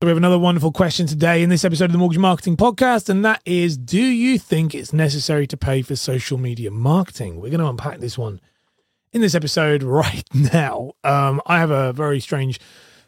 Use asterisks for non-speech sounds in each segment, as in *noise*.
We have another wonderful question today in this episode of the Mortgage Marketing Podcast, and that is Do you think it's necessary to pay for social media marketing? We're going to unpack this one in this episode *laughs* right now. Um, I have a very strange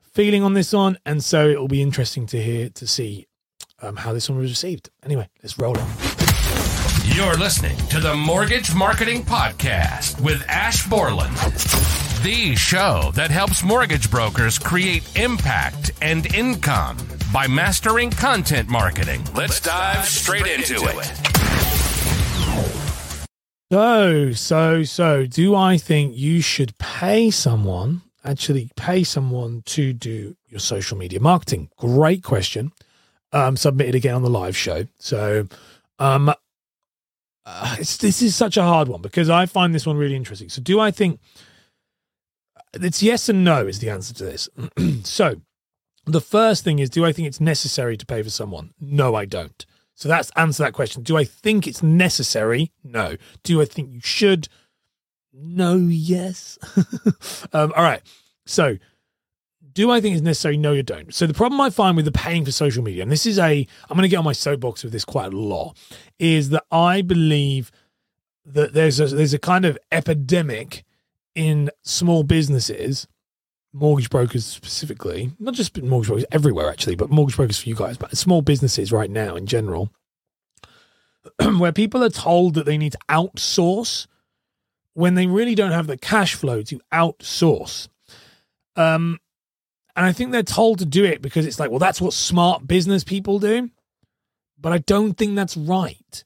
feeling on this one, and so it will be interesting to hear to see um, how this one was received. Anyway, let's roll it. You're listening to the Mortgage Marketing Podcast with Ash Borland, the show that helps mortgage brokers create impact and income by mastering content marketing. Let's dive straight into it. So, so, so, do I think you should pay someone, actually pay someone to do your social media marketing? Great question. Um, submitted again on the live show. So, um, uh, this is such a hard one because I find this one really interesting. So, do I think it's yes and no is the answer to this. *clears throat* so, the first thing is, do I think it's necessary to pay for someone? No, I don't. So that's answer that question. Do I think it's necessary? No. Do I think you should? No, yes. *laughs* um, all right. So, do I think it's necessary? No, you don't. So the problem I find with the paying for social media, and this is a, I'm going to get on my soapbox with this quite a lot, is that I believe that there's a, there's a kind of epidemic in small businesses, mortgage brokers specifically, not just mortgage brokers everywhere actually, but mortgage brokers for you guys, but small businesses right now in general, *clears throat* where people are told that they need to outsource when they really don't have the cash flow to outsource. Um, and I think they're told to do it because it's like, well, that's what smart business people do. But I don't think that's right.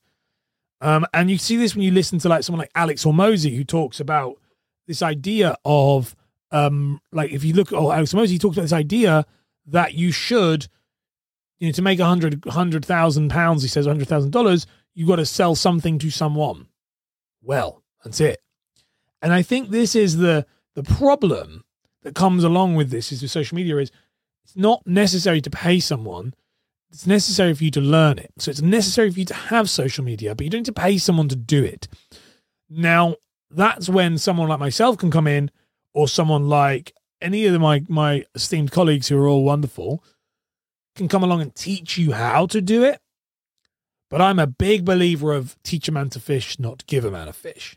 Um, and you see this when you listen to like someone like Alex Hormozi, who talks about this idea of um, like if you look at oh, Alex Hormozi, he talks about this idea that you should, you know, to make a hundred hundred thousand pounds, he says a hundred thousand dollars, you've got to sell something to someone. Well, that's it. And I think this is the the problem that comes along with this is with social media is it's not necessary to pay someone. It's necessary for you to learn it. So it's necessary for you to have social media, but you don't need to pay someone to do it. Now, that's when someone like myself can come in or someone like any of my my esteemed colleagues who are all wonderful can come along and teach you how to do it. But I'm a big believer of teach a man to fish, not give a man a fish.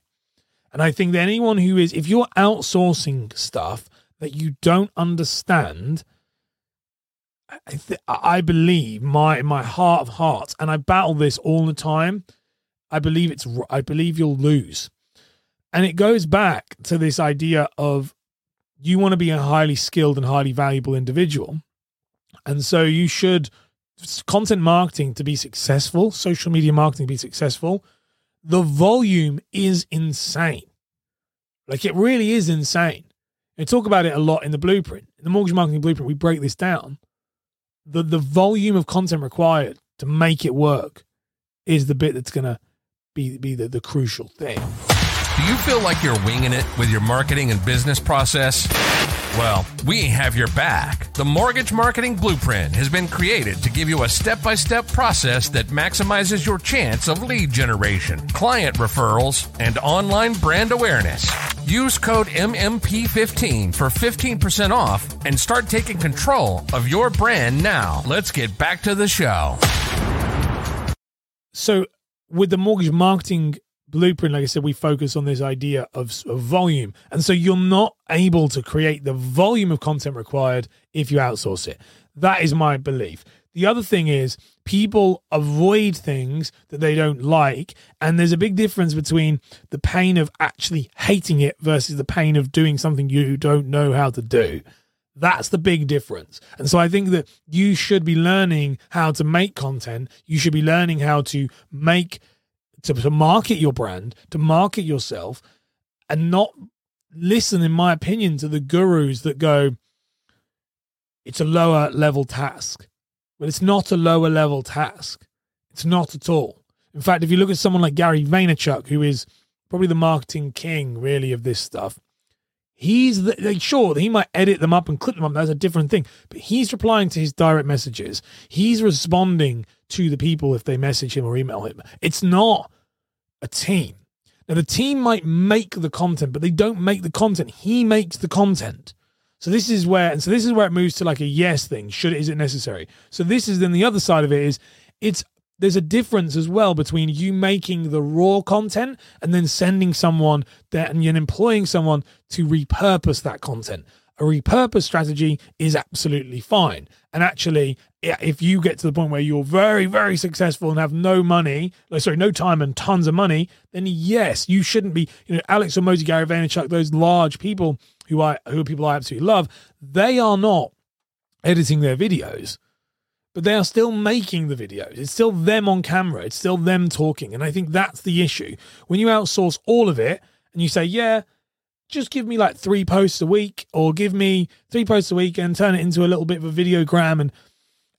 And I think that anyone who is, if you're outsourcing stuff that you don't understand, I, th- I believe my my heart of hearts, and I battle this all the time. I believe it's. I believe you'll lose, and it goes back to this idea of you want to be a highly skilled and highly valuable individual, and so you should content marketing to be successful, social media marketing to be successful. The volume is insane. Like it really is insane. I talk about it a lot in the blueprint. In the mortgage marketing blueprint, we break this down. The the volume of content required to make it work is the bit that's gonna be be the, the crucial thing. Do you feel like you're winging it with your marketing and business process? Well, we have your back. The Mortgage Marketing Blueprint has been created to give you a step by step process that maximizes your chance of lead generation, client referrals, and online brand awareness. Use code MMP15 for 15% off and start taking control of your brand now. Let's get back to the show. So, with the mortgage marketing blueprint, like I said, we focus on this idea of, of, volume. And so you're not able to create the volume of content required if you outsource it. That is my belief. The other thing is people avoid things that they don't like. And there's a big difference between the pain of actually hating it versus the pain of doing something you don't know how to do. That's the big difference. And so I think that you should be learning how to make content. You should be learning how to make to, to market your brand, to market yourself, and not listen, in my opinion, to the gurus that go, it's a lower level task. Well, it's not a lower level task. It's not at all. In fact, if you look at someone like Gary Vaynerchuk, who is probably the marketing king, really, of this stuff, he's the, like, sure he might edit them up and clip them up. That's a different thing. But he's replying to his direct messages. He's responding to the people if they message him or email him. It's not a team. Now, the team might make the content, but they don't make the content. He makes the content. So this is where, and so this is where it moves to like a yes thing. Should it, is it necessary? So this is then the other side of it is it's there's a difference as well between you making the raw content and then sending someone that and you're employing someone to repurpose that content. A repurpose strategy is absolutely fine. And actually, if you get to the point where you're very, very successful and have no money, sorry, no time and tons of money, then yes, you shouldn't be. You know, Alex Hormozi, Gary Vaynerchuk, those large people who I who are people I absolutely love, they are not editing their videos but they are still making the videos. It's still them on camera. It's still them talking. And I think that's the issue. When you outsource all of it and you say, yeah, just give me like three posts a week or give me three posts a week and turn it into a little bit of a videogram and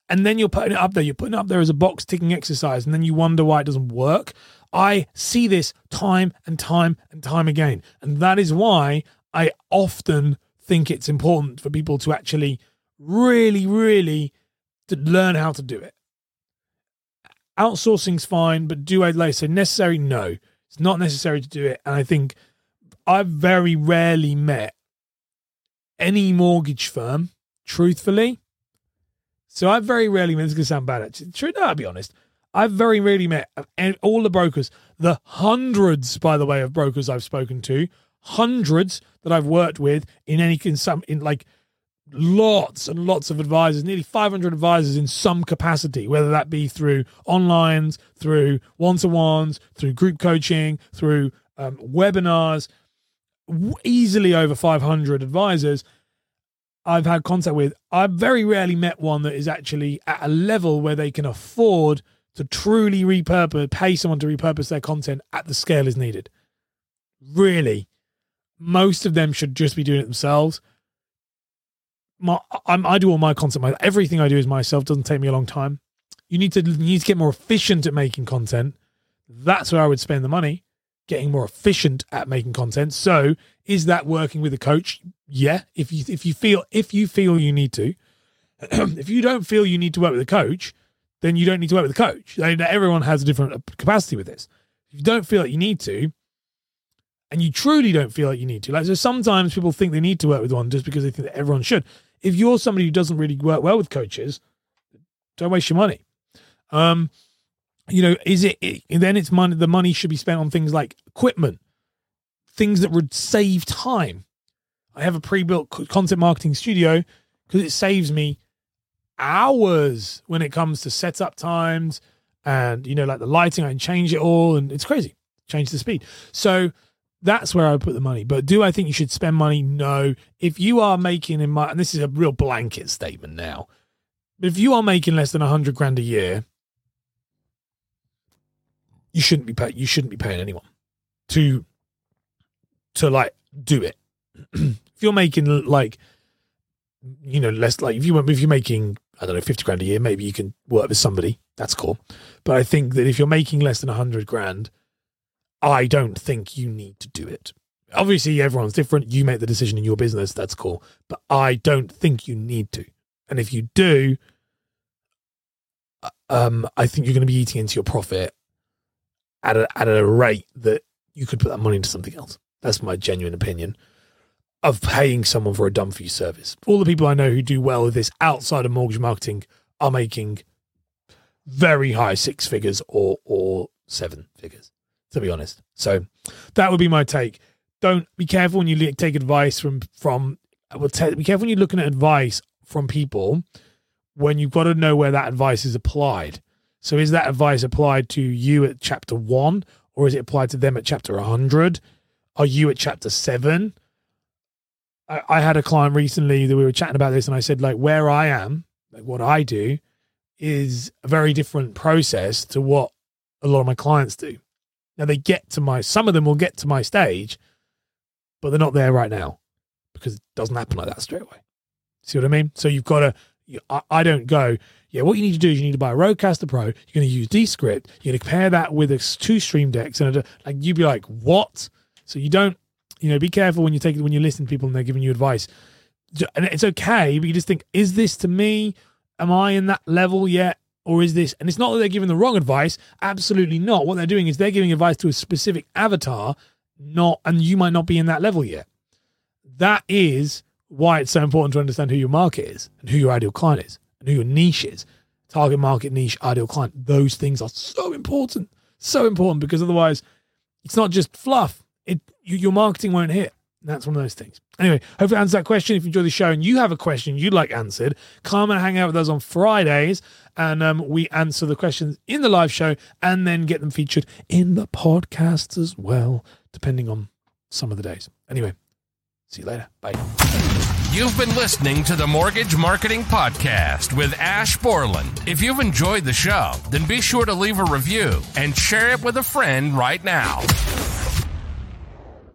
and then you're putting it up there. You're putting it up there as a box ticking exercise and then you wonder why it doesn't work. I see this time and time and time again. And that is why I often think it's important for people to actually really, really to learn how to do it. Outsourcing's fine, but do I like say necessary? No, it's not necessary to do it. And I think I've very rarely met any mortgage firm, truthfully. So I've very rarely met. This is gonna sound bad. Actually, true. No, I'll be honest. I've very rarely met and all the brokers, the hundreds, by the way, of brokers I've spoken to, hundreds that I've worked with in any in some in like lots and lots of advisors, nearly 500 advisors in some capacity, whether that be through online, through one to ones, through group coaching, through um, webinars, easily over 500 advisors I've had contact with. I've very rarely met one that is actually at a level where they can afford to truly repurpose, pay someone to repurpose their content at the scale is needed. Really, most of them should just be doing it themselves my i do all my content. My, everything I do is myself. Doesn't take me a long time. You need to you need to get more efficient at making content. That's where I would spend the money. Getting more efficient at making content. So, is that working with a coach? Yeah. If you if you feel if you feel you need to, *clears throat* if you don't feel you need to work with a coach, then you don't need to work with a coach. Everyone has a different capacity with this. If you don't feel like you need to, and you truly don't feel like you need to, like so sometimes people think they need to work with one just because they think that everyone should if you're somebody who doesn't really work well with coaches, don't waste your money. Um, you know, is it, it then it's money? The money should be spent on things like equipment, things that would save time. I have a pre-built content marketing studio because it saves me hours when it comes to setup times and you know like the lighting. I can change it all, and it's crazy. Change the speed. So that's where I would put the money. But do I think you should spend money? No. If you are making in my and this is a real blanket statement now. If you are making less than hundred grand a year, you shouldn't be paying. You shouldn't be paying anyone to to like do it. *clears throat* if you're making like you know less like if you if you're making I don't know fifty grand a year, maybe you can work with somebody. That's cool. But I think that if you're making less than hundred grand I don't think you need to do it. Obviously, everyone's different. You make the decision in your business. That's cool. But I don't think you need to. And if you do, uh, um, I think you're going to be eating into your profit at a, at a rate that you could put that money into something else. That's my genuine opinion of paying someone for a done for you service. All the people I know who do well with this outside of mortgage marketing are making very high six figures or or seven figures to be honest. So that would be my take. Don't be careful when you take advice from from. I will. Be careful when you're looking at advice from people when you've got to know where that advice is applied. So is that advice applied to you at chapter one, or is it applied to them at chapter 100? Are you at chapter seven? I, I had a client recently that we were chatting about this, and I said, like, where I am, like what I do, is a very different process to what a lot of my clients do. Now they get to my some of them will get to my stage, but they're not there right now because it doesn't happen like that straight away. See what I mean? So you've got to. You, I, I, don't go. Yeah, what you need to do is you need to buy a Rodecaster Pro. You're going to use Descript. You're going to compare that with a two Stream Decks, and like you'd be like, what? So you don't. You know, be careful when you take when you listen to people and they're giving you advice. And it's okay, but you just think, is this to me? Am I in that level yet? Or is this, and it's not that they're giving the wrong advice, absolutely not. What they're doing is they're giving advice to a specific avatar, not, and you might not be in that level yet. That is why it's so important to understand who your market is and who your ideal client is and who your niche is. Target market, niche, ideal client. Those things are so important. So important because otherwise it's not just fluff. It you, your marketing won't hit. That's one of those things. Anyway, hopefully I answered that question. If you enjoy the show and you have a question you'd like answered, come and hang out with us on Fridays and um, we answer the questions in the live show and then get them featured in the podcast as well, depending on some of the days. Anyway, see you later. Bye. You've been listening to the Mortgage Marketing Podcast with Ash Borland. If you've enjoyed the show, then be sure to leave a review and share it with a friend right now.